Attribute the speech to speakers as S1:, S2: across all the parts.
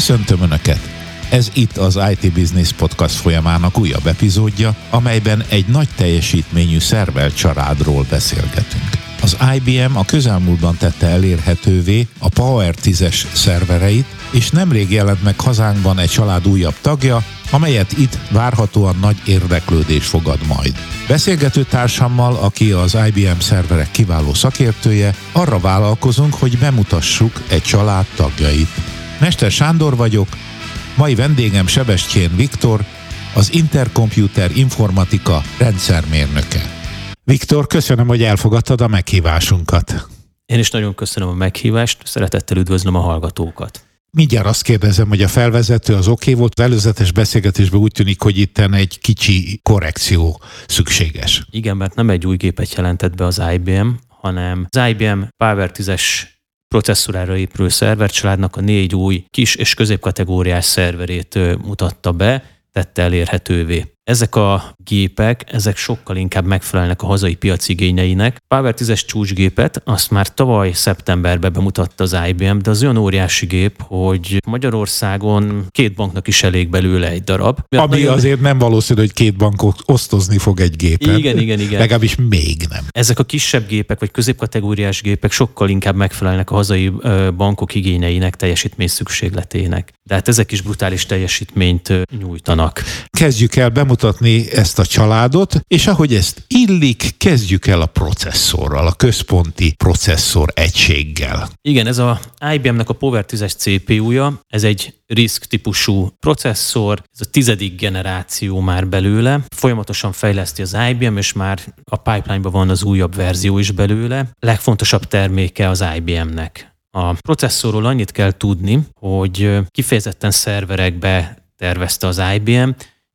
S1: Köszöntöm Önöket! Ez itt az IT Business Podcast folyamának újabb epizódja, amelyben egy nagy teljesítményű szervel családról beszélgetünk. Az IBM a közelmúltban tette elérhetővé a Power 10-es szervereit, és nemrég jelent meg hazánkban egy család újabb tagja, amelyet itt várhatóan nagy érdeklődés fogad majd. Beszélgető társammal, aki az IBM szerverek kiváló szakértője, arra vállalkozunk, hogy bemutassuk egy család tagjait. Mester Sándor vagyok, mai vendégem Sebestyén Viktor, az Intercomputer Informatika rendszermérnöke. Viktor, köszönöm, hogy elfogadtad a meghívásunkat.
S2: Én is nagyon köszönöm a meghívást, szeretettel üdvözlöm a hallgatókat.
S1: Mindjárt azt kérdezem, hogy a felvezető az oké okay volt, előzetes beszélgetésben úgy tűnik, hogy itt egy kicsi korrekció szükséges.
S2: Igen, mert nem egy új gépet jelentett be az IBM, hanem az IBM Power 10-es processzorára épülő szervercsaládnak a négy új kis és középkategóriás szerverét mutatta be, tette elérhetővé. Ezek a gépek, ezek sokkal inkább megfelelnek a hazai piac igényeinek. Power 10-es csúcsgépet azt már tavaly szeptemberben bemutatta az IBM, de az olyan óriási gép, hogy Magyarországon két banknak is elég belőle egy darab.
S1: Ami nagyon... azért nem valószínű, hogy két bank osztozni fog egy gépet.
S2: Igen, igen, igen.
S1: Legalábbis még nem.
S2: Ezek a kisebb gépek, vagy középkategóriás gépek sokkal inkább megfelelnek a hazai bankok igényeinek, teljesítmény szükségletének. De hát ezek is brutális teljesítményt nyújtanak.
S1: Kezdjük el bemutatni bemutatni ezt a családot, és ahogy ezt illik, kezdjük el a processzorral, a központi processzor egységgel.
S2: Igen, ez a IBM-nek a Power 10-es CPU-ja, ez egy RISC típusú processzor, ez a tizedik generáció már belőle, folyamatosan fejleszti az IBM, és már a pipeline-ban van az újabb verzió is belőle. Legfontosabb terméke az IBM-nek. A processzorról annyit kell tudni, hogy kifejezetten szerverekbe tervezte az IBM,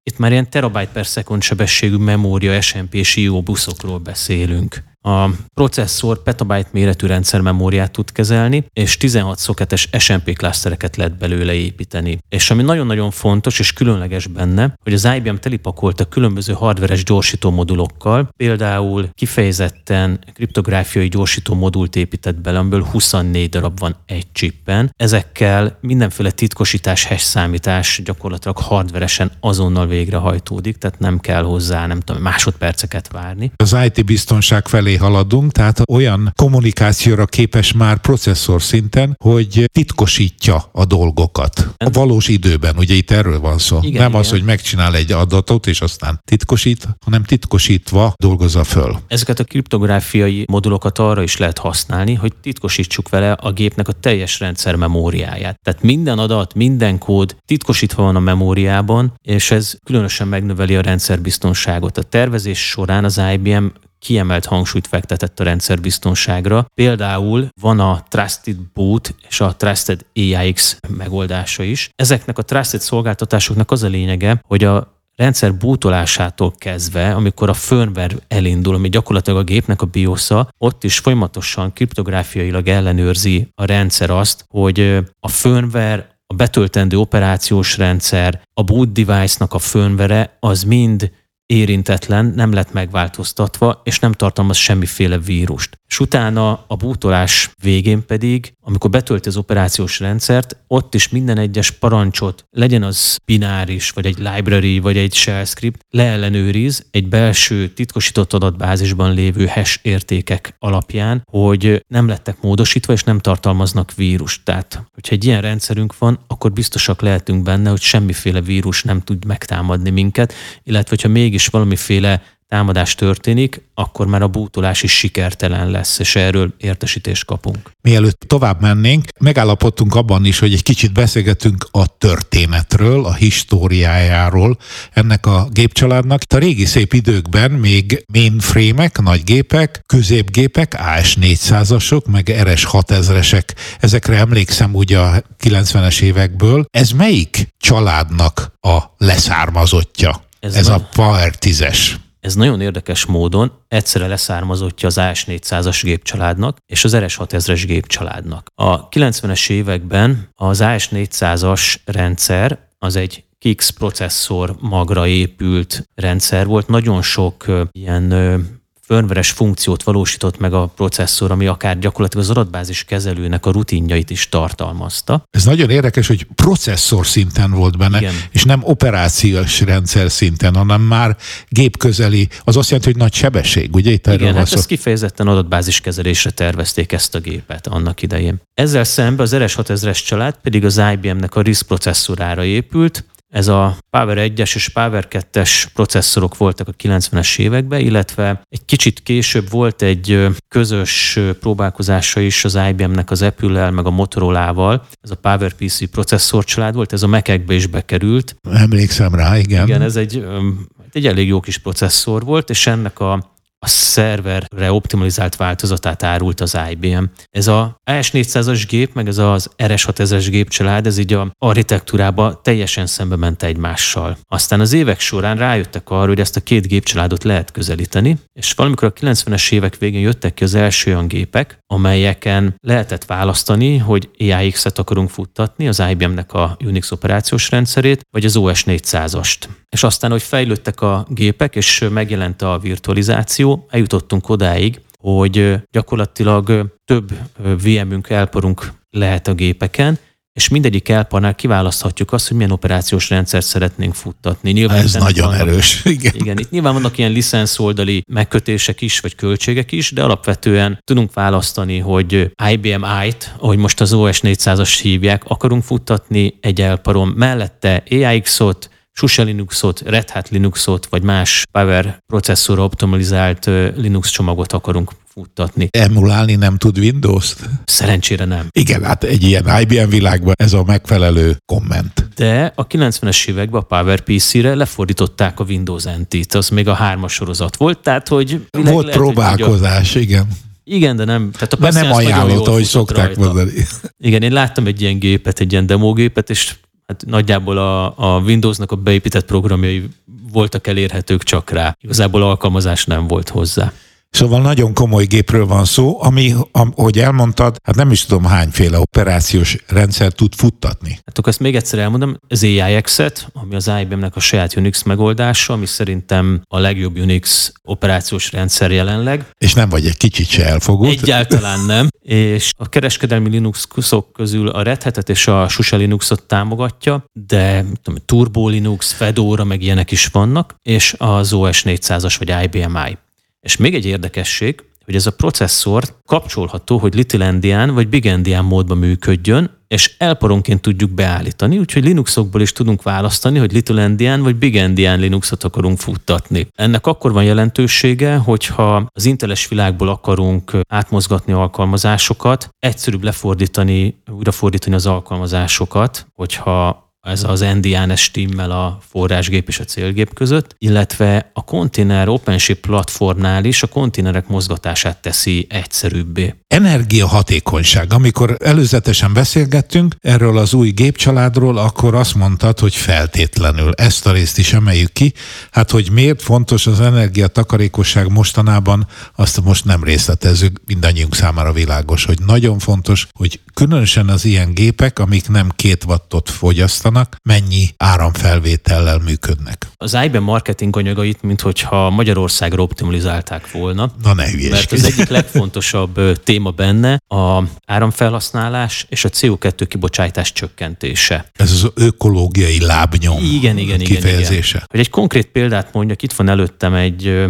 S2: itt már ilyen terabyte per szekund sebességű memória SMP és IO buszokról beszélünk. A processzor petabyte méretű rendszermemóriát tud kezelni, és 16 szoketes SMP klasztereket lehet belőle építeni. És ami nagyon-nagyon fontos és különleges benne, hogy az IBM telipakolta különböző hardveres gyorsító modulokkal, például kifejezetten kriptográfiai gyorsító modult épített bele, amiből 24 darab van egy chippen. Ezekkel mindenféle titkosítás, hash számítás gyakorlatilag hardveresen azonnal végrehajtódik, tehát nem kell hozzá, nem tudom, másodperceket várni.
S1: Az IT biztonság felé haladunk, tehát olyan kommunikációra képes már processzor szinten, hogy titkosítja a dolgokat. A valós időben, ugye itt erről van szó. Igen, Nem igen. az, hogy megcsinál egy adatot, és aztán titkosít, hanem titkosítva dolgozza föl.
S2: Ezeket a kriptográfiai modulokat arra is lehet használni, hogy titkosítsuk vele a gépnek a teljes rendszer memóriáját. Tehát minden adat, minden kód titkosítva van a memóriában, és ez különösen megnöveli a rendszerbiztonságot. A tervezés során az IBM kiemelt hangsúlyt fektetett a rendszerbiztonságra. Például van a Trusted Boot és a Trusted AIX megoldása is. Ezeknek a Trusted szolgáltatásoknak az a lényege, hogy a rendszer bútolásától kezdve, amikor a firmware elindul, ami gyakorlatilag a gépnek a BIOS-a, ott is folyamatosan kriptográfiailag ellenőrzi a rendszer azt, hogy a firmware a betöltendő operációs rendszer, a boot device-nak a firmware az mind érintetlen, nem lett megváltoztatva, és nem tartalmaz semmiféle vírust. És utána a bútolás végén pedig, amikor betölti az operációs rendszert, ott is minden egyes parancsot, legyen az bináris, vagy egy library, vagy egy shell script, leellenőriz egy belső titkosított adatbázisban lévő hash értékek alapján, hogy nem lettek módosítva, és nem tartalmaznak vírust. Tehát, hogyha egy ilyen rendszerünk van, akkor biztosak lehetünk benne, hogy semmiféle vírus nem tud megtámadni minket, illetve hogyha mégis valamiféle támadás történik, akkor már a bútolás is sikertelen lesz, és erről értesítést kapunk.
S1: Mielőtt tovább mennénk, megállapodtunk abban is, hogy egy kicsit beszélgetünk a történetről, a históriájáról ennek a gépcsaládnak. A régi szép időkben még mainframe-ek, nagy gépek, középgépek, AS400-asok, meg RS6000-esek, ezekre emlékszem ugye a 90-es évekből. Ez melyik családnak a leszármazottja? Ez, Ez a Power 10-es.
S2: Ez nagyon érdekes módon egyszerre leszármazottja az AS400-as gépcsaládnak és az RS6000-es gépcsaládnak. A 90-es években az AS400-as rendszer az egy Kix processzor magra épült rendszer volt. Nagyon sok ilyen firmware funkciót valósított meg a processzor, ami akár gyakorlatilag az adatbázis kezelőnek a rutinjait is tartalmazta.
S1: Ez nagyon érdekes, hogy processzor szinten volt benne, Igen. és nem operációs rendszer szinten, hanem már gépközeli, az azt jelenti, hogy nagy sebesség, ugye itt
S2: Igen, hát ezt kifejezetten adatbázis kezelésre tervezték ezt a gépet annak idején. Ezzel szemben az RS6000-es család pedig az IBM-nek a RISC processzorára épült, ez a Power 1-es és Power 2-es processzorok voltak a 90-es években, illetve egy kicsit később volt egy közös próbálkozása is az IBM-nek az Apple-el, meg a Motorola-val. Ez a PowerPC processzorcsalád volt, ez a Mac-ekbe is bekerült.
S1: Emlékszem rá, igen.
S2: Igen, ez egy, egy elég jó kis processzor volt, és ennek a a szerverre optimalizált változatát árult az IBM. Ez a AS400-as gép, meg ez az RS6000-es gépcsalád, ez így a architektúrába teljesen szembe ment egymással. Aztán az évek során rájöttek arra, hogy ezt a két gépcsaládot lehet közelíteni, és valamikor a 90-es évek végén jöttek ki az első olyan gépek, amelyeken lehetett választani, hogy AIX-et akarunk futtatni, az IBM-nek a Unix operációs rendszerét, vagy az OS 400-ast. És aztán, hogy fejlődtek a gépek, és megjelent a virtualizáció, eljutottunk odáig, hogy gyakorlatilag több VM-ünk, elporunk lehet a gépeken, és mindegyik elparnál kiválaszthatjuk azt, hogy milyen operációs rendszert szeretnénk futtatni.
S1: Nyilván Ez nagyon vannak, erős. Igen.
S2: igen, itt nyilván vannak ilyen licensz oldali megkötések is, vagy költségek is, de alapvetően tudunk választani, hogy IBM i-t, ahogy most az OS 400-as hívják, akarunk futtatni egy elparom, mellette AIX-ot, SUSE Linuxot, Red Hat Linuxot, vagy más Power processzor optimalizált Linux csomagot akarunk futtatni.
S1: Emulálni nem tud Windows-t?
S2: Szerencsére nem.
S1: Igen, hát egy ilyen IBM világban ez a megfelelő komment.
S2: De a 90-es években a PowerPC-re lefordították a Windows NT-t, az még a hármas sorozat volt, tehát hogy...
S1: Volt lehet, próbálkozás, hogy igen.
S2: Igen, de nem. Tehát
S1: a de nem ajánlott, ahogy szokták mondani.
S2: Igen, én láttam egy ilyen gépet, egy ilyen demógépet, és hát nagyjából a, a Windowsnak a beépített programjai voltak elérhetők csak rá. Igazából alkalmazás nem volt hozzá.
S1: Szóval nagyon komoly gépről van szó, ami, ahogy elmondtad, hát nem is tudom hányféle operációs rendszer tud futtatni.
S2: Hát akkor ezt még egyszer elmondom, az AIX-et, ami az IBM-nek a saját Unix megoldása, ami szerintem a legjobb Unix operációs rendszer jelenleg.
S1: És nem vagy egy kicsit se elfogult.
S2: Egyáltalán nem. És a kereskedelmi Linuxok közül a Red Hat-et és a SUSE Linuxot támogatja, de tudom, Turbo Linux, Fedora, meg ilyenek is vannak, és az OS 400-as vagy IBM i. És még egy érdekesség, hogy ez a processzor kapcsolható, hogy Little Endian vagy Big Endian módban működjön, és elparonként tudjuk beállítani, úgyhogy Linuxokból is tudunk választani, hogy Little Endian vagy Big Endian Linuxot akarunk futtatni. Ennek akkor van jelentősége, hogyha az inteles világból akarunk átmozgatni alkalmazásokat, egyszerűbb lefordítani, újrafordítani az alkalmazásokat, hogyha ez az NDNS stimmel a forrásgép és a célgép között, illetve a konténer OpenShift platformnál is a konténerek mozgatását teszi egyszerűbbé.
S1: Energiahatékonyság. Amikor előzetesen beszélgettünk erről az új gépcsaládról, akkor azt mondtad, hogy feltétlenül ezt a részt is emeljük ki. Hát, hogy miért fontos az energiatakarékosság mostanában, azt most nem részletezzük, mindannyiunk számára világos, hogy nagyon fontos, hogy különösen az ilyen gépek, amik nem két wattot fogyasztanak, gyártanak, mennyi áramfelvétellel működnek.
S2: Az IBM marketing anyagait, mint hogyha Magyarországra optimalizálták volna.
S1: Na ne hülyeskedj.
S2: Mert az egyik legfontosabb téma benne a áramfelhasználás és a CO2 kibocsátás csökkentése.
S1: Ez az ökológiai lábnyom
S2: igen, igen,
S1: kifejezése. Igen,
S2: igen. Hogy egy konkrét példát mondjak, itt van előttem egy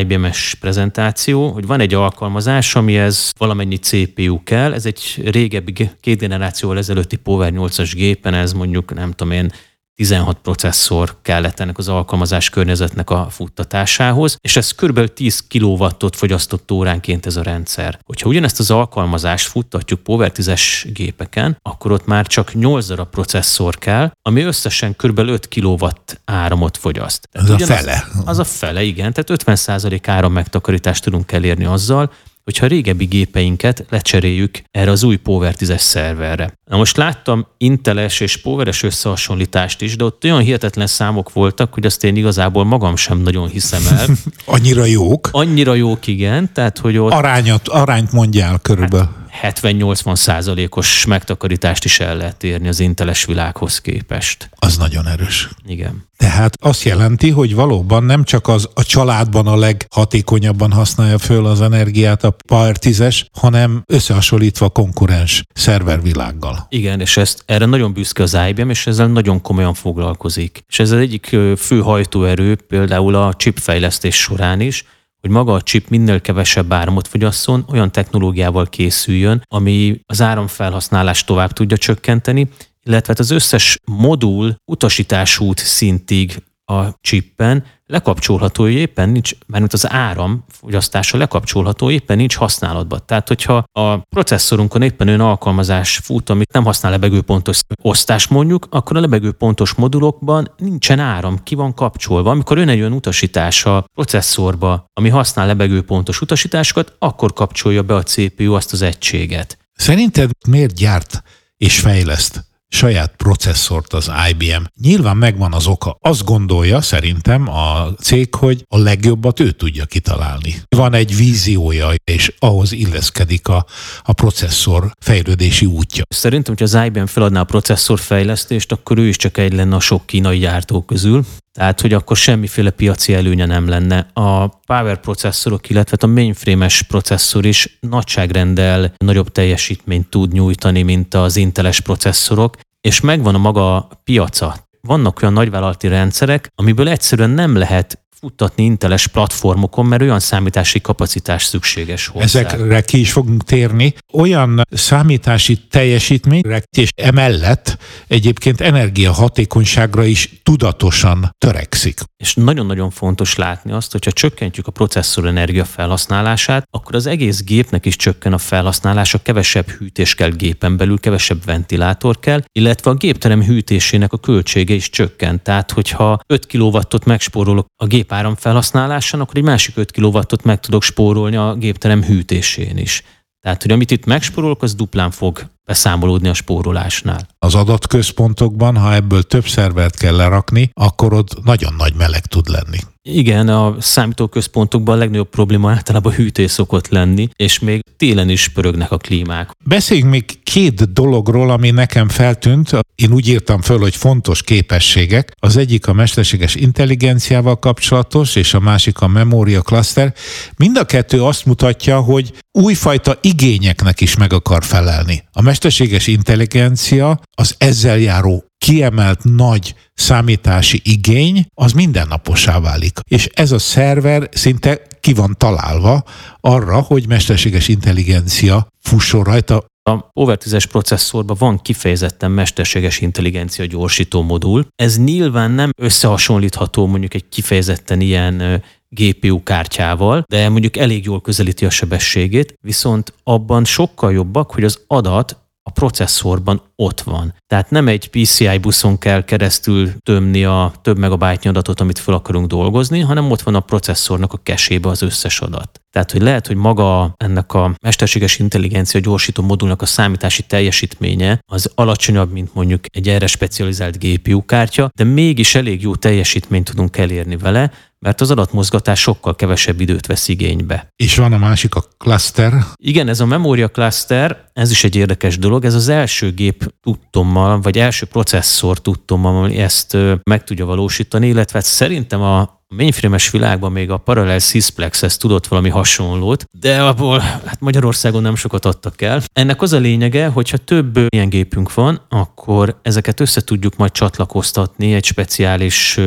S2: IBM-es prezentáció, hogy van egy alkalmazás, amihez valamennyi CPU kell. Ez egy régebbi két generációval ezelőtti Power 8-as gépen, ez mondjuk nem tudom én 16 processzor kellett ennek az alkalmazás környezetnek a futtatásához, és ez kb. 10 kW-ot fogyasztott óránként ez a rendszer. Hogyha ugyanezt az alkalmazást futtatjuk Power 10-es gépeken, akkor ott már csak 8 darab processzor kell, ami összesen kb. 5 kW áramot fogyaszt.
S1: Ez a fele.
S2: Az a fele, igen. Tehát 50% áram megtakarítást tudunk elérni azzal, hogyha régebbi gépeinket lecseréljük erre az új Power 10-es szerverre. Na most láttam Inteles és Poweres összehasonlítást is, de ott olyan hihetetlen számok voltak, hogy azt én igazából magam sem nagyon hiszem el.
S1: Annyira jók?
S2: Annyira jók, igen. Tehát, hogy ott...
S1: Arányat, arányt mondjál körülbelül.
S2: Hát 70-80 százalékos megtakarítást is el lehet érni az inteles világhoz képest.
S1: Az nagyon erős.
S2: Igen.
S1: Tehát azt jelenti, hogy valóban nem csak az a családban a leghatékonyabban használja föl az energiát a 10-es, hanem összehasonlítva konkurens szervervilággal.
S2: Igen, és ezt erre nagyon büszke az IBM, és ezzel nagyon komolyan foglalkozik. És ez az egyik fő hajtóerő például a chipfejlesztés során is, hogy maga a chip minél kevesebb áramot fogyasszon, olyan technológiával készüljön, ami az áramfelhasználást tovább tudja csökkenteni, illetve hát az összes modul utasításút szintig a chippen lekapcsolható, éppen nincs, mert az áram fogyasztása lekapcsolható, éppen nincs használatban. Tehát, hogyha a processzorunkon éppen olyan alkalmazás fut, amit nem használ lebegőpontos osztás mondjuk, akkor a lebegőpontos modulokban nincsen áram, ki van kapcsolva. Amikor ön egy olyan utasítás a processzorba, ami használ lebegőpontos utasításokat, akkor kapcsolja be a CPU azt az egységet.
S1: Szerinted miért gyárt és fejleszt saját processzort az IBM. Nyilván megvan az oka. Azt gondolja szerintem a cég, hogy a legjobbat ő tudja kitalálni. Van egy víziója, és ahhoz illeszkedik a, a processzor fejlődési útja.
S2: Szerintem, hogy az IBM feladná a processzor fejlesztést, akkor ő is csak egy lenne a sok kínai gyártó közül. Tehát, hogy akkor semmiféle piaci előnye nem lenne. A power processzorok, illetve a mainframe-es processzor is nagyságrendel nagyobb teljesítményt tud nyújtani, mint az inteles processzorok, és megvan a maga piaca. Vannak olyan nagyvállalati rendszerek, amiből egyszerűen nem lehet futtatni inteles platformokon, mert olyan számítási kapacitás szükséges hozzá.
S1: Ezekre ki is fogunk térni. Olyan számítási teljesítményre és emellett egyébként energiahatékonyságra is tudatosan törekszik.
S2: És nagyon-nagyon fontos látni azt, hogyha csökkentjük a processzor energia felhasználását, akkor az egész gépnek is csökken a felhasználása, kevesebb hűtés kell gépen belül, kevesebb ventilátor kell, illetve a gépterem hűtésének a költsége is csökken. Tehát, hogyha 5 kW-ot megspórolok a gép gépáram felhasználásán, akkor egy másik 5 kW-ot meg tudok spórolni a gépterem hűtésén is. Tehát, hogy amit itt megspórolok, az duplán fog beszámolódni a spórolásnál.
S1: Az adatközpontokban, ha ebből több szervert kell lerakni, akkor ott nagyon nagy meleg tud lenni.
S2: Igen, a számítóközpontokban a legnagyobb probléma általában hűtés szokott lenni, és még télen is pörögnek a klímák.
S1: Beszéljünk még két dologról, ami nekem feltűnt. Én úgy írtam föl, hogy fontos képességek. Az egyik a mesterséges intelligenciával kapcsolatos, és a másik a memória cluster. Mind a kettő azt mutatja, hogy újfajta igényeknek is meg akar felelni. A mesterséges intelligencia az ezzel járó kiemelt nagy számítási igény, az mindennaposá válik. És ez a szerver szinte ki van találva arra, hogy mesterséges intelligencia fusson rajta.
S2: A Power 10-es processzorban van kifejezetten mesterséges intelligencia gyorsító modul. Ez nyilván nem összehasonlítható mondjuk egy kifejezetten ilyen GPU kártyával, de mondjuk elég jól közelíti a sebességét, viszont abban sokkal jobbak, hogy az adat a processzorban ott van. Tehát nem egy PCI buszon kell keresztül tömni a több megabájtnyi adatot, amit fel akarunk dolgozni, hanem ott van a processzornak a kesébe az összes adat. Tehát, hogy lehet, hogy maga ennek a mesterséges intelligencia gyorsító modulnak a számítási teljesítménye az alacsonyabb, mint mondjuk egy erre specializált GPU kártya, de mégis elég jó teljesítményt tudunk elérni vele, mert az adatmozgatás sokkal kevesebb időt vesz igénybe.
S1: És van a másik, a cluster.
S2: Igen, ez a memória cluster, ez is egy érdekes dolog, ez az első gép tudtommal, vagy első processzor tudtommal, ami ezt meg tudja valósítani, illetve hát szerintem a mainframe-es világban még a Parallel Sysplex tudott valami hasonlót, de abból hát Magyarországon nem sokat adtak el. Ennek az a lényege, hogyha több ilyen gépünk van, akkor ezeket össze tudjuk majd csatlakoztatni egy speciális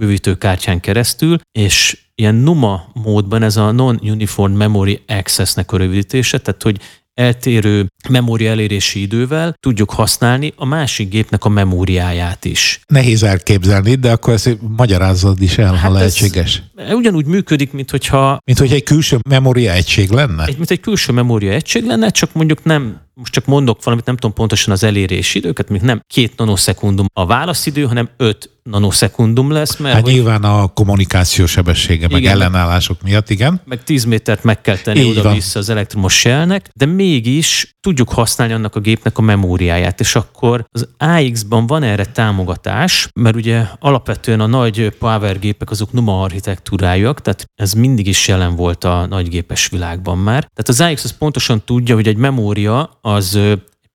S2: bővítőkártyán keresztül, és ilyen NUMA módban ez a Non-Uniform Memory Access-nek a rövidítése, tehát hogy eltérő memória elérési idővel tudjuk használni a másik gépnek a memóriáját is.
S1: Nehéz elképzelni, de akkor ezt magyarázod is el, hát ha lehetséges.
S2: Ez ugyanúgy működik, mint hogyha...
S1: Mint hogy egy külső memória egység lenne?
S2: Egy, mint egy külső memória egység lenne, csak mondjuk nem most csak mondok valamit, nem tudom pontosan az elérési időket, még nem két nanoszekundum a válaszidő, hanem öt nanoszekundum lesz.
S1: Mert hát hogy... nyilván a kommunikáció sebessége, igen, meg ellenállások miatt, igen.
S2: Meg 10 métert meg kell tenni oda-vissza az elektromos selnek, de mégis tudjuk használni annak a gépnek a memóriáját, és akkor az AX-ban van erre támogatás, mert ugye alapvetően a nagy power gépek azok NUMA architektúrájúak, tehát ez mindig is jelen volt a nagygépes világban már. Tehát az AX az pontosan tudja, hogy egy memória az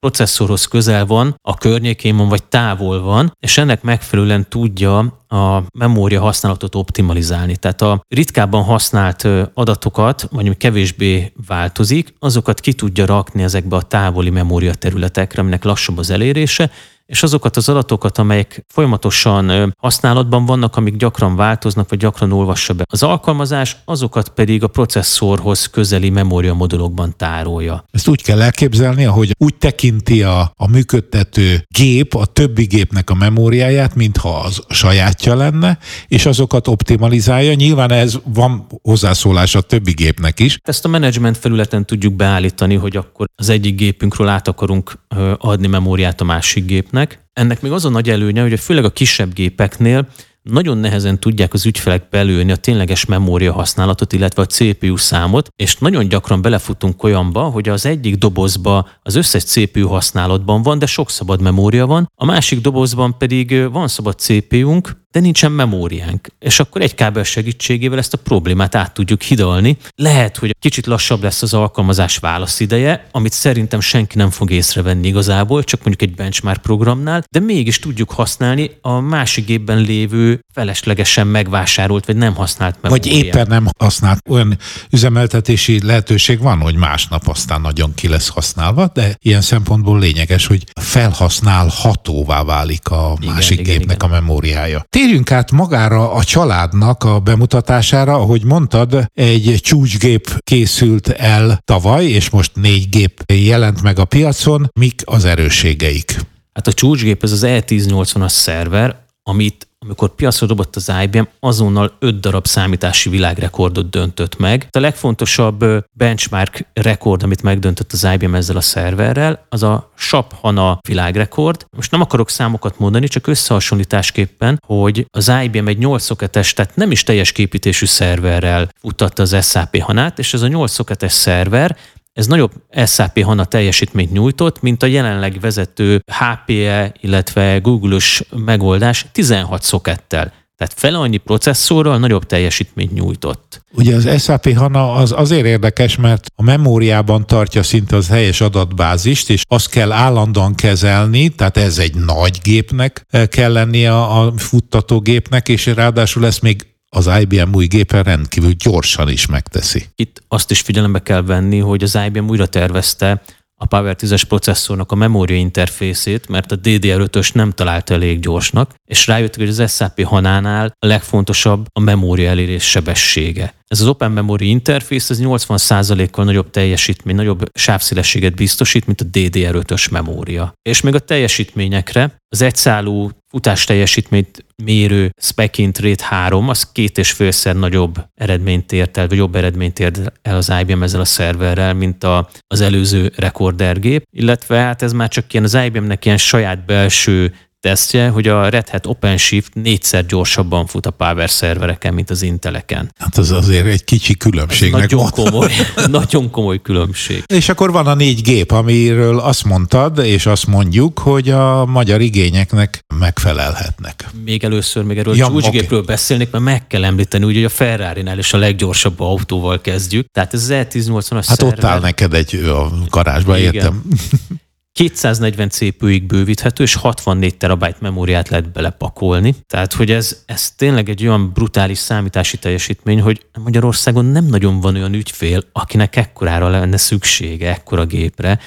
S2: processzorhoz közel van, a környékén van, vagy távol van, és ennek megfelelően tudja a memória használatot optimalizálni. Tehát a ritkábban használt adatokat, vagy kevésbé változik, azokat ki tudja rakni ezekbe a távoli memória területekre, aminek lassabb az elérése, és azokat az adatokat, amelyek folyamatosan használatban vannak, amik gyakran változnak, vagy gyakran olvassa be az alkalmazás, azokat pedig a processzorhoz közeli memóriamodulokban tárolja.
S1: Ezt úgy kell elképzelni, hogy úgy tekinti a, a működtető gép a többi gépnek a memóriáját, mintha az sajátja lenne, és azokat optimalizálja. Nyilván ez van hozzászólás a többi gépnek is.
S2: Ezt a menedzsment felületen tudjuk beállítani, hogy akkor az egyik gépünkről át akarunk adni memóriát a másik gépnek. Ennek még az a nagy előnye, hogy főleg a kisebb gépeknél nagyon nehezen tudják az ügyfelek belőni a tényleges memória használatot, illetve a CPU számot, és nagyon gyakran belefutunk olyanba, hogy az egyik dobozba az összes CPU használatban van, de sok szabad memória van, a másik dobozban pedig van szabad CPU-nk, de nincsen memóriánk. És akkor egy kábel segítségével ezt a problémát át tudjuk hidalni. Lehet, hogy kicsit lassabb lesz az alkalmazás válaszideje, amit szerintem senki nem fog észrevenni igazából, csak mondjuk egy benchmark programnál, de mégis tudjuk használni a másik gépben lévő feleslegesen megvásárolt vagy nem használt memóriát.
S1: Vagy éppen nem használt. Olyan üzemeltetési lehetőség van, hogy másnap aztán nagyon ki lesz használva, de ilyen szempontból lényeges, hogy felhasználhatóvá válik a igen, másik igen, gépnek igen. a memóriája. Térjünk át magára a családnak a bemutatására, ahogy mondtad, egy csúcsgép készült el tavaly, és most négy gép jelent meg a piacon. Mik az erősségeik?
S2: Hát a csúcsgép ez az E1080-as szerver, amit amikor piacra dobott az IBM, azonnal 5 darab számítási világrekordot döntött meg. A legfontosabb benchmark rekord, amit megdöntött az IBM ezzel a szerverrel, az a SAP HANA világrekord. Most nem akarok számokat mondani, csak összehasonlításképpen, hogy az IBM egy 8 szoketes, tehát nem is teljes képítésű szerverrel futtatta az SAP HANát, és ez a 8 szoketes szerver ez nagyobb SAP HANA teljesítményt nyújtott, mint a jelenleg vezető HPE, illetve Google-ös megoldás 16 szokettel. Tehát fel annyi processzorral nagyobb teljesítményt nyújtott.
S1: Ugye az SAP HANA az azért érdekes, mert a memóriában tartja szinte az helyes adatbázist, és azt kell állandóan kezelni, tehát ez egy nagy gépnek kell lennie a, a futtatógépnek, és ráadásul ezt még az IBM új gépen rendkívül gyorsan is megteszi.
S2: Itt azt is figyelembe kell venni, hogy az IBM újra tervezte a Power 10-es processzornak a memória interfészét, mert a DDR5-ös nem találta elég gyorsnak, és rájöttek, hogy az SAP Hanánál a legfontosabb a memória elérés sebessége. Ez az Open Memory Interface ez 80%-kal nagyobb teljesítmény, nagyobb sávszélességet biztosít, mint a DDR5-ös memória. És még a teljesítményekre az egyszálú futás teljesítményt mérő Specint Rate 3, az két és félszer nagyobb eredményt ért el, vagy jobb eredményt ért el az IBM ezzel a szerverrel, mint a, az előző rekordergép, illetve hát ez már csak ilyen az IBM-nek ilyen saját belső tesztje, hogy a Red Hat OpenShift négyszer gyorsabban fut a Power szervereken, mint az Inteleken.
S1: Hát az azért egy kicsi különbség.
S2: nagyon komoly, nagyon komoly különbség.
S1: És akkor van a négy gép, amiről azt mondtad, és azt mondjuk, hogy a magyar igényeknek megfelelhetnek.
S2: Még először még erről ja, csúcsgépről okay. beszélnék, mert meg kell említeni, úgy, hogy a Ferrari-nál is a leggyorsabb autóval kezdjük. Tehát ez az E1080-as
S1: Hát szerver. ott áll neked egy a garázsba, Igen. értem.
S2: 240 CPU-ig bővíthető, és 64 terabájt memóriát lehet belepakolni. Tehát, hogy ez, ez tényleg egy olyan brutális számítási teljesítmény, hogy Magyarországon nem nagyon van olyan ügyfél, akinek ekkorára lenne szüksége, ekkora gépre.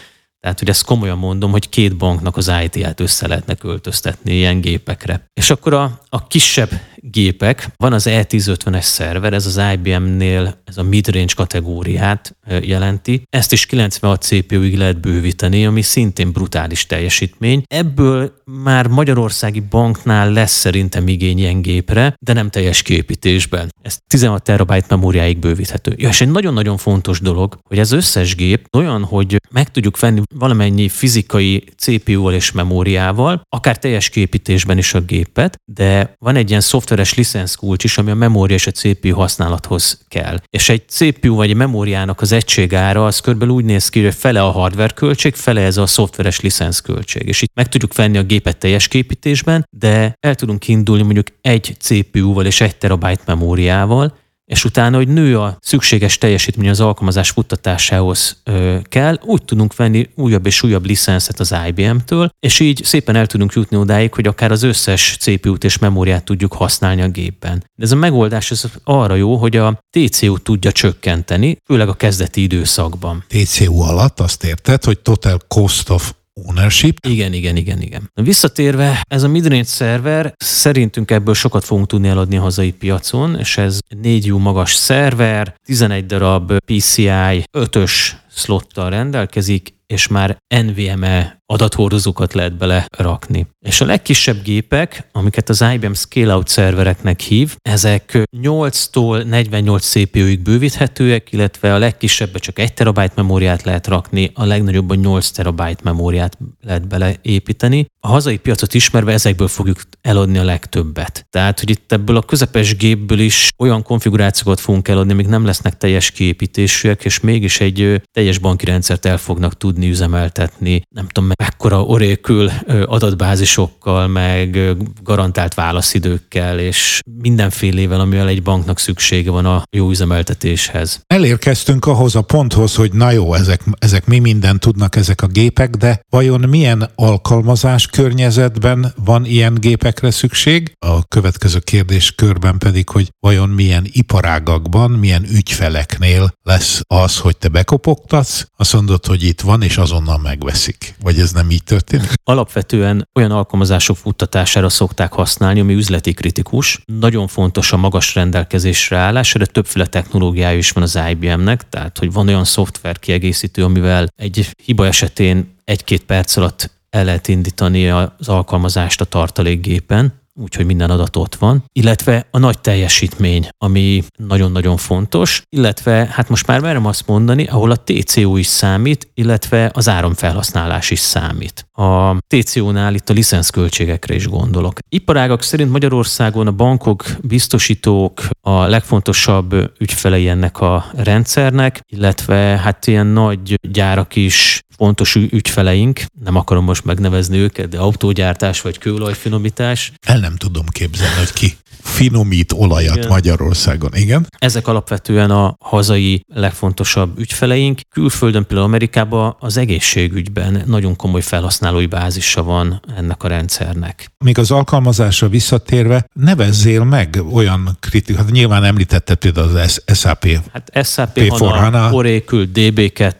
S2: Tehát, hogy ezt komolyan mondom, hogy két banknak az IT-ját össze lehetne költöztetni ilyen gépekre. És akkor a, a kisebb gépek, van az E1050-es szerver, ez az IBM-nél ez a midrange kategóriát jelenti. Ezt is 96 CPU-ig lehet bővíteni, ami szintén brutális teljesítmény. Ebből már Magyarországi banknál lesz szerintem igény ilyen gépre, de nem teljes képítésben. Ez 16 terabyte memóriáig bővíthető. Ja, és egy nagyon-nagyon fontos dolog, hogy ez összes gép olyan, hogy meg tudjuk venni valamennyi fizikai CPU-val és memóriával, akár teljes képítésben is a gépet, de van egy ilyen szoftveres licenszkulcs is, ami a memória és a CPU használathoz kell. És egy CPU vagy egy memóriának az egységára az körülbelül úgy néz ki, hogy fele a hardware költség, fele ez a szoftveres licenszköltség. És itt meg tudjuk venni a gépet teljes képítésben, de el tudunk indulni mondjuk egy CPU-val és egy terabyte memóriával, és utána, hogy nő a szükséges teljesítmény az alkalmazás futtatásához kell, úgy tudunk venni újabb és újabb licenszet az IBM-től, és így szépen el tudunk jutni odáig, hogy akár az összes CPU-t és memóriát tudjuk használni a gépben. De ez a megoldás ez arra jó, hogy a TCU tudja csökkenteni, főleg a kezdeti időszakban.
S1: TCU alatt azt érted, hogy Total Cost of ownership.
S2: Igen, igen, igen, igen. Visszatérve, ez a midrange szerver, szerintünk ebből sokat fogunk tudni eladni a hazai piacon, és ez 4 magas szerver, 11 darab PCI 5-ös slottal rendelkezik, és már NVMe adathordozókat lehet bele rakni. És a legkisebb gépek, amiket az IBM Scale-out szervereknek hív, ezek 8-tól 48 CPU-ig bővíthetőek, illetve a legkisebbe csak 1 terabyte memóriát lehet rakni, a legnagyobban 8 terabyte memóriát lehet beleépíteni. A hazai piacot ismerve ezekből fogjuk eladni a legtöbbet. Tehát, hogy itt ebből a közepes gépből is olyan konfigurációkat fogunk eladni, amik nem lesznek teljes kiépítésűek, és mégis egy teljes banki rendszert el fognak tudni üzemeltetni. Nem tudom, mekkora Oracle adatbázisokkal, meg garantált válaszidőkkel, és mindenfélével, amivel egy banknak szüksége van a jó üzemeltetéshez.
S1: Elérkeztünk ahhoz a ponthoz, hogy na jó, ezek, ezek mi mindent tudnak ezek a gépek, de vajon milyen alkalmazás környezetben van ilyen gépekre szükség? A következő kérdés körben pedig, hogy vajon milyen iparágakban, milyen ügyfeleknél lesz az, hogy te bekopogtatsz, azt mondod, hogy itt van, és azonnal megveszik. Vagy ez nem így történik?
S2: Alapvetően olyan alkalmazások futtatására szokták használni, ami üzleti kritikus. Nagyon fontos a magas rendelkezésre állás, erre többféle technológiája is van az IBM-nek, tehát hogy van olyan szoftver kiegészítő, amivel egy hiba esetén egy-két perc alatt el lehet indítani az alkalmazást a tartalékgépen, úgyhogy minden adat ott van, illetve a nagy teljesítmény, ami nagyon-nagyon fontos, illetve hát most már merem azt mondani, ahol a TCO is számít, illetve az áramfelhasználás is számít. A TCO-nál itt a licenszköltségekre is gondolok. Iparágak szerint Magyarországon a bankok, biztosítók a legfontosabb ügyfelei ennek a rendszernek, illetve hát ilyen nagy gyárak is fontos ügyfeleink, nem akarom most megnevezni őket, de autógyártás vagy kőolajfinomítás.
S1: El nem tudom képzelni, hogy ki finomít olajat Igen. Magyarországon. Igen?
S2: Ezek alapvetően a hazai legfontosabb ügyfeleink. Külföldön, például Amerikában az egészségügyben nagyon komoly felhasználói bázisa van ennek a rendszernek.
S1: Még az alkalmazásra visszatérve, nevezzél meg olyan kritikát, nyilván említetted például az SAP.
S2: Hát SAP, HANA, Oracle, DB2,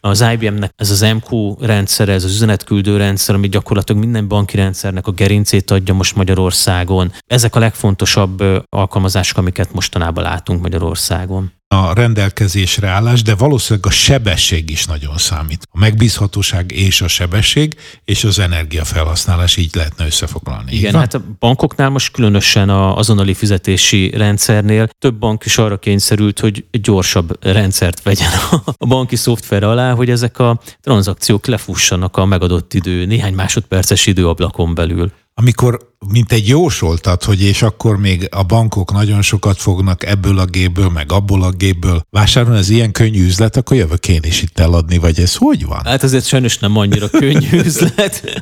S2: az IBM-nek ez az MQ rendszer, ez az üzenetküldő rendszer, ami gyakorlatilag minden banki rendszernek a gerincét adja most Magyarországon. Ezek a legfontosabb alkalmazások, amiket mostanában látunk Magyarországon
S1: a rendelkezésre állás, de valószínűleg a sebesség is nagyon számít. A megbízhatóság és a sebesség, és az energiafelhasználás így lehetne összefoglalni.
S2: Igen, hát a bankoknál most különösen a azonnali fizetési rendszernél több bank is arra kényszerült, hogy gyorsabb rendszert vegyen a banki szoftver alá, hogy ezek a tranzakciók lefussanak a megadott idő, néhány másodperces időablakon belül
S1: amikor mint egy jósoltat, hogy és akkor még a bankok nagyon sokat fognak ebből a gépből, meg abból a gépből vásárolni, ez ilyen könnyű üzlet, akkor jövök én is itt eladni, vagy ez hogy van?
S2: Hát azért sajnos nem annyira könnyű üzlet.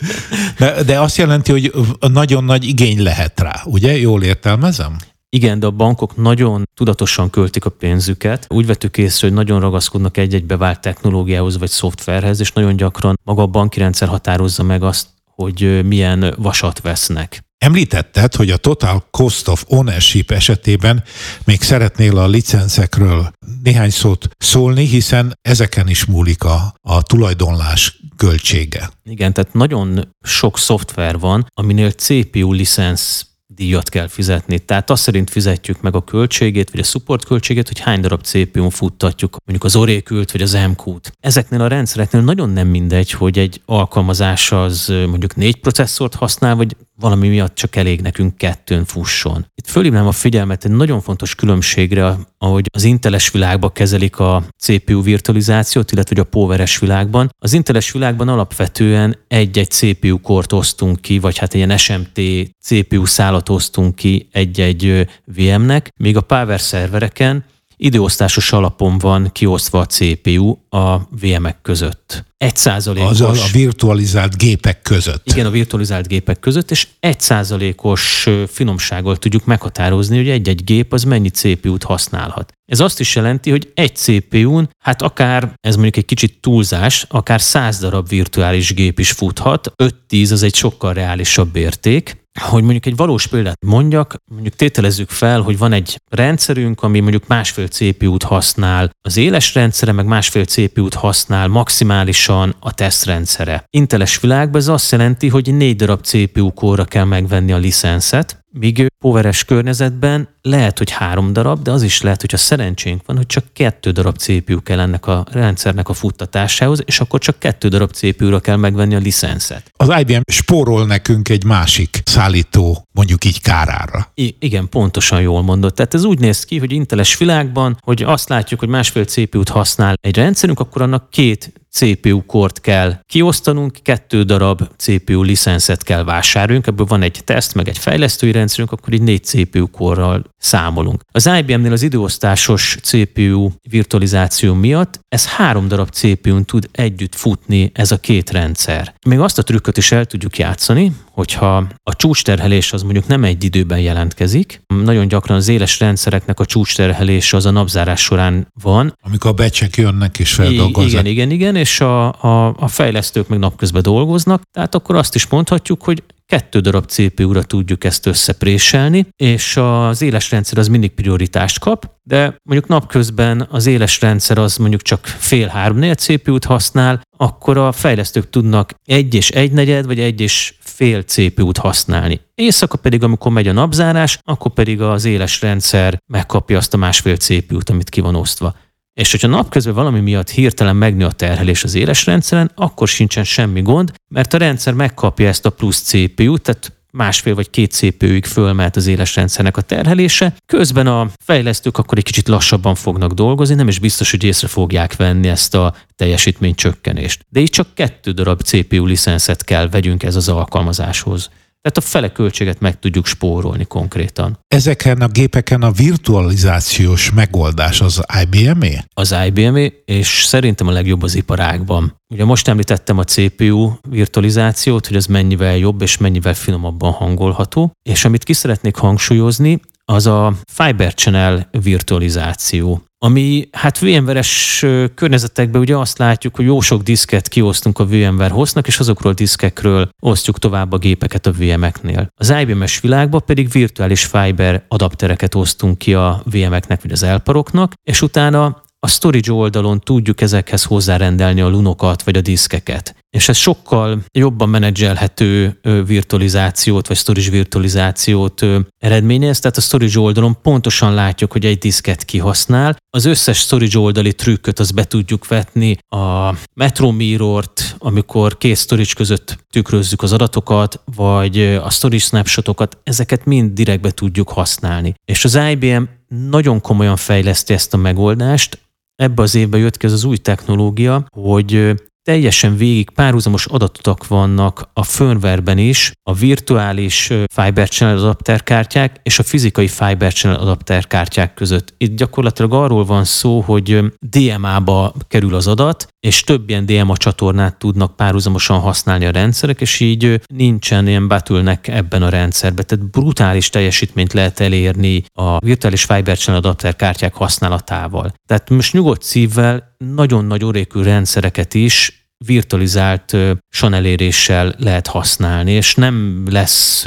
S1: De, de azt jelenti, hogy nagyon nagy igény lehet rá, ugye? Jól értelmezem?
S2: Igen, de a bankok nagyon tudatosan költik a pénzüket. Úgy vettük észre, hogy nagyon ragaszkodnak egy-egy bevált technológiához vagy szoftverhez, és nagyon gyakran maga a banki rendszer határozza meg azt, hogy milyen vasat vesznek.
S1: Említetted, hogy a Total Cost of Ownership esetében még szeretnél a licenszekről néhány szót szólni, hiszen ezeken is múlik a, a tulajdonlás költsége.
S2: Igen, tehát nagyon sok szoftver van, aminél CPU licensz díjat kell fizetni. Tehát azt szerint fizetjük meg a költségét, vagy a support költségét, hogy hány darab CPU-n futtatjuk, mondjuk az Oracle-t, vagy az MQ-t. Ezeknél a rendszereknél nagyon nem mindegy, hogy egy alkalmazás az mondjuk négy processzort használ, vagy valami miatt csak elég nekünk kettőn fusson. Itt fölhívnám a figyelmet egy nagyon fontos különbségre, ahogy az inteles világban kezelik a CPU virtualizációt, illetve hogy a poweres világban. Az inteles világban alapvetően egy-egy CPU kort osztunk ki, vagy hát ilyen SMT CPU szálat osztunk ki egy-egy VM-nek, míg a power szervereken időosztásos alapon van kiosztva a CPU a VM-ek között. Egy százalékos...
S1: Az a virtualizált gépek között.
S2: Igen, a virtualizált gépek között, és egy százalékos finomsággal tudjuk meghatározni, hogy egy-egy gép az mennyi CPU-t használhat. Ez azt is jelenti, hogy egy CPU-n, hát akár, ez mondjuk egy kicsit túlzás, akár 100 darab virtuális gép is futhat, 5-10 az egy sokkal reálisabb érték, hogy mondjuk egy valós példát mondjak, mondjuk tételezzük fel, hogy van egy rendszerünk, ami mondjuk másfél CPU-t használ az éles rendszere, meg másfél CPU-t használ maximálisan a tesztrendszere. Inteles világban ez azt jelenti, hogy négy darab CPU kóra kell megvenni a licenszet, Míg poweres környezetben lehet, hogy három darab, de az is lehet, hogy a szerencsénk van, hogy csak kettő darab CPU kell ennek a rendszernek a futtatásához, és akkor csak kettő darab CPU-ra kell megvenni a licenszet.
S1: Az IBM spórol nekünk egy másik szállító, mondjuk így kárára.
S2: I- igen, pontosan jól mondott. Tehát ez úgy néz ki, hogy inteles világban, hogy azt látjuk, hogy másfél CPU-t használ egy rendszerünk, akkor annak két CPU kort kell kiosztanunk, kettő darab CPU licenszet kell vásároljunk, ebből van egy teszt, meg egy fejlesztői rendszerünk, akkor így négy CPU korral számolunk. Az IBM-nél az időosztásos CPU virtualizáció miatt ez három darab CPU-n tud együtt futni ez a két rendszer. Még azt a trükköt is el tudjuk játszani, hogyha a csúcsterhelés az mondjuk nem egy időben jelentkezik, nagyon gyakran az éles rendszereknek a csúcsterhelése az a napzárás során van.
S1: Amikor a becsek jönnek és feldolgozzák.
S2: Igen, igen, igen, és a, a, a fejlesztők meg napközben dolgoznak, tehát akkor azt is mondhatjuk, hogy kettő darab CPU-ra tudjuk ezt összepréselni, és az éles rendszer az mindig prioritást kap, de mondjuk napközben az éles rendszer az mondjuk csak fél három CPU-t használ, akkor a fejlesztők tudnak egy és egy negyed, vagy egy és fél CPU-t használni. Éjszaka pedig, amikor megy a napzárás, akkor pedig az éles rendszer megkapja azt a másfél CPU-t, amit ki van osztva. És hogyha napközben valami miatt hirtelen megnő a terhelés az éles rendszeren, akkor sincsen semmi gond, mert a rendszer megkapja ezt a plusz CPU-t, tehát másfél vagy két CPU-ig fölmelt az éles rendszernek a terhelése. Közben a fejlesztők akkor egy kicsit lassabban fognak dolgozni, nem is biztos, hogy észre fogják venni ezt a teljesítmény csökkenést. De így csak kettő darab CPU licenszet kell vegyünk ez az alkalmazáshoz. Tehát a fele költséget meg tudjuk spórolni konkrétan.
S1: Ezeken a gépeken a virtualizációs megoldás az IBM-é?
S2: Az IBM-é, és szerintem a legjobb az iparágban. Ugye most említettem a CPU virtualizációt, hogy ez mennyivel jobb és mennyivel finomabban hangolható, és amit ki szeretnék hangsúlyozni, az a Fiber Channel virtualizáció ami hát VMware-es környezetekben ugye azt látjuk, hogy jó sok diszket kiosztunk a VMware hostnak, és azokról a diszkekről osztjuk tovább a gépeket a VM-eknél. Az IBM-es világban pedig virtuális fiber adaptereket osztunk ki a VM-eknek vagy az elparoknak, és utána a storage oldalon tudjuk ezekhez hozzárendelni a lunokat vagy a diszkeket. És ez sokkal jobban menedzselhető virtualizációt vagy storage virtualizációt eredményez, tehát a storage oldalon pontosan látjuk, hogy egy diszket kihasznál. Az összes storage oldali trükköt az be tudjuk vetni, a Metro Mirror-t, amikor két storage között tükrözzük az adatokat, vagy a storage snapshotokat, ezeket mind direktbe tudjuk használni. És az IBM nagyon komolyan fejleszti ezt a megoldást, ebbe az évben jött ki ez az új technológia, hogy teljesen végig párhuzamos adatok vannak a firmware-ben is, a virtuális Fiber Channel adapterkártyák és a fizikai Fiber Channel adapterkártyák között. Itt gyakorlatilag arról van szó, hogy DMA-ba kerül az adat, és több ilyen DMA csatornát tudnak párhuzamosan használni a rendszerek, és így nincsen ilyen bottleneck ebben a rendszerben. Tehát brutális teljesítményt lehet elérni a virtuális Fiber Channel adapter kártyák használatával. Tehát most nyugodt szívvel nagyon nagy orékű rendszereket is virtualizált son eléréssel lehet használni, és nem lesz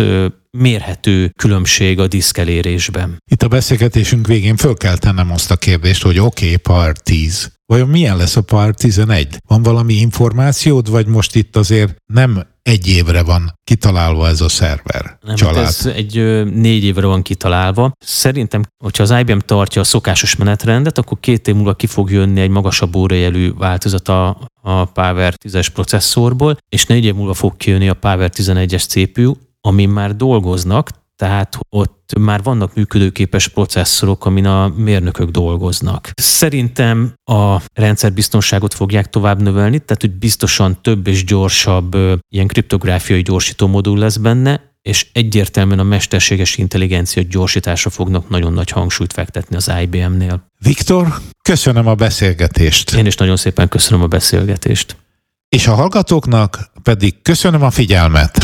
S2: mérhető különbség a diszkelérésben.
S1: Itt a beszélgetésünk végén föl kell tennem azt a kérdést, hogy oké, okay, PAR 10. Vajon milyen lesz a PAR 11? Van valami információd, vagy most itt azért nem egy évre van kitalálva ez a szerver
S2: Nem, család. Ez egy ö, négy évre van kitalálva. Szerintem, hogyha az IBM tartja a szokásos menetrendet, akkor két év múlva ki fog jönni egy magasabb órajelű változat a, a Power 10-es processzorból, és négy év múlva fog kijönni a Power 11-es CPU, amin már dolgoznak, tehát ott már vannak működőképes processzorok, amin a mérnökök dolgoznak. Szerintem a rendszerbiztonságot fogják tovább növelni, tehát hogy biztosan több és gyorsabb ilyen kriptográfiai gyorsító modul lesz benne, és egyértelműen a mesterséges intelligencia gyorsításra fognak nagyon nagy hangsúlyt fektetni az IBM-nél.
S1: Viktor, köszönöm a beszélgetést.
S2: Én is nagyon szépen köszönöm a beszélgetést.
S1: És a hallgatóknak pedig köszönöm a figyelmet.